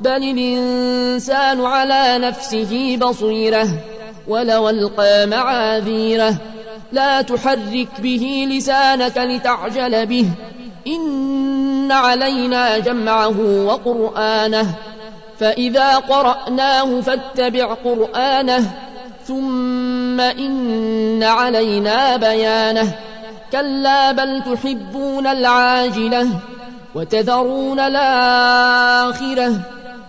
بل الإنسان على نفسه بصيرة ولو ألقى معاذيره. لا تحرك به لسانك لتعجل به. إن علينا جمعه وقرآنه. فإذا قرأناه فاتبع قرآنه. ثم إن علينا بيانه. كلا بل تحبون العاجلة وتذرون الآخرة.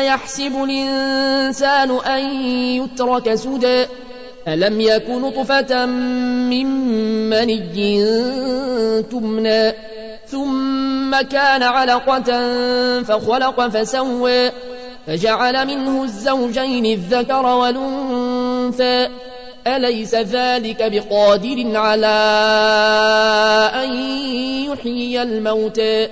أيحسب الإنسان أن يترك سدى؟ ألم يك نطفة من مني تمنى ثم كان علقة فخلق فسوى فجعل منه الزوجين الذكر والأنثى. أليس ذلك بقادر على أن يحيي الموتى؟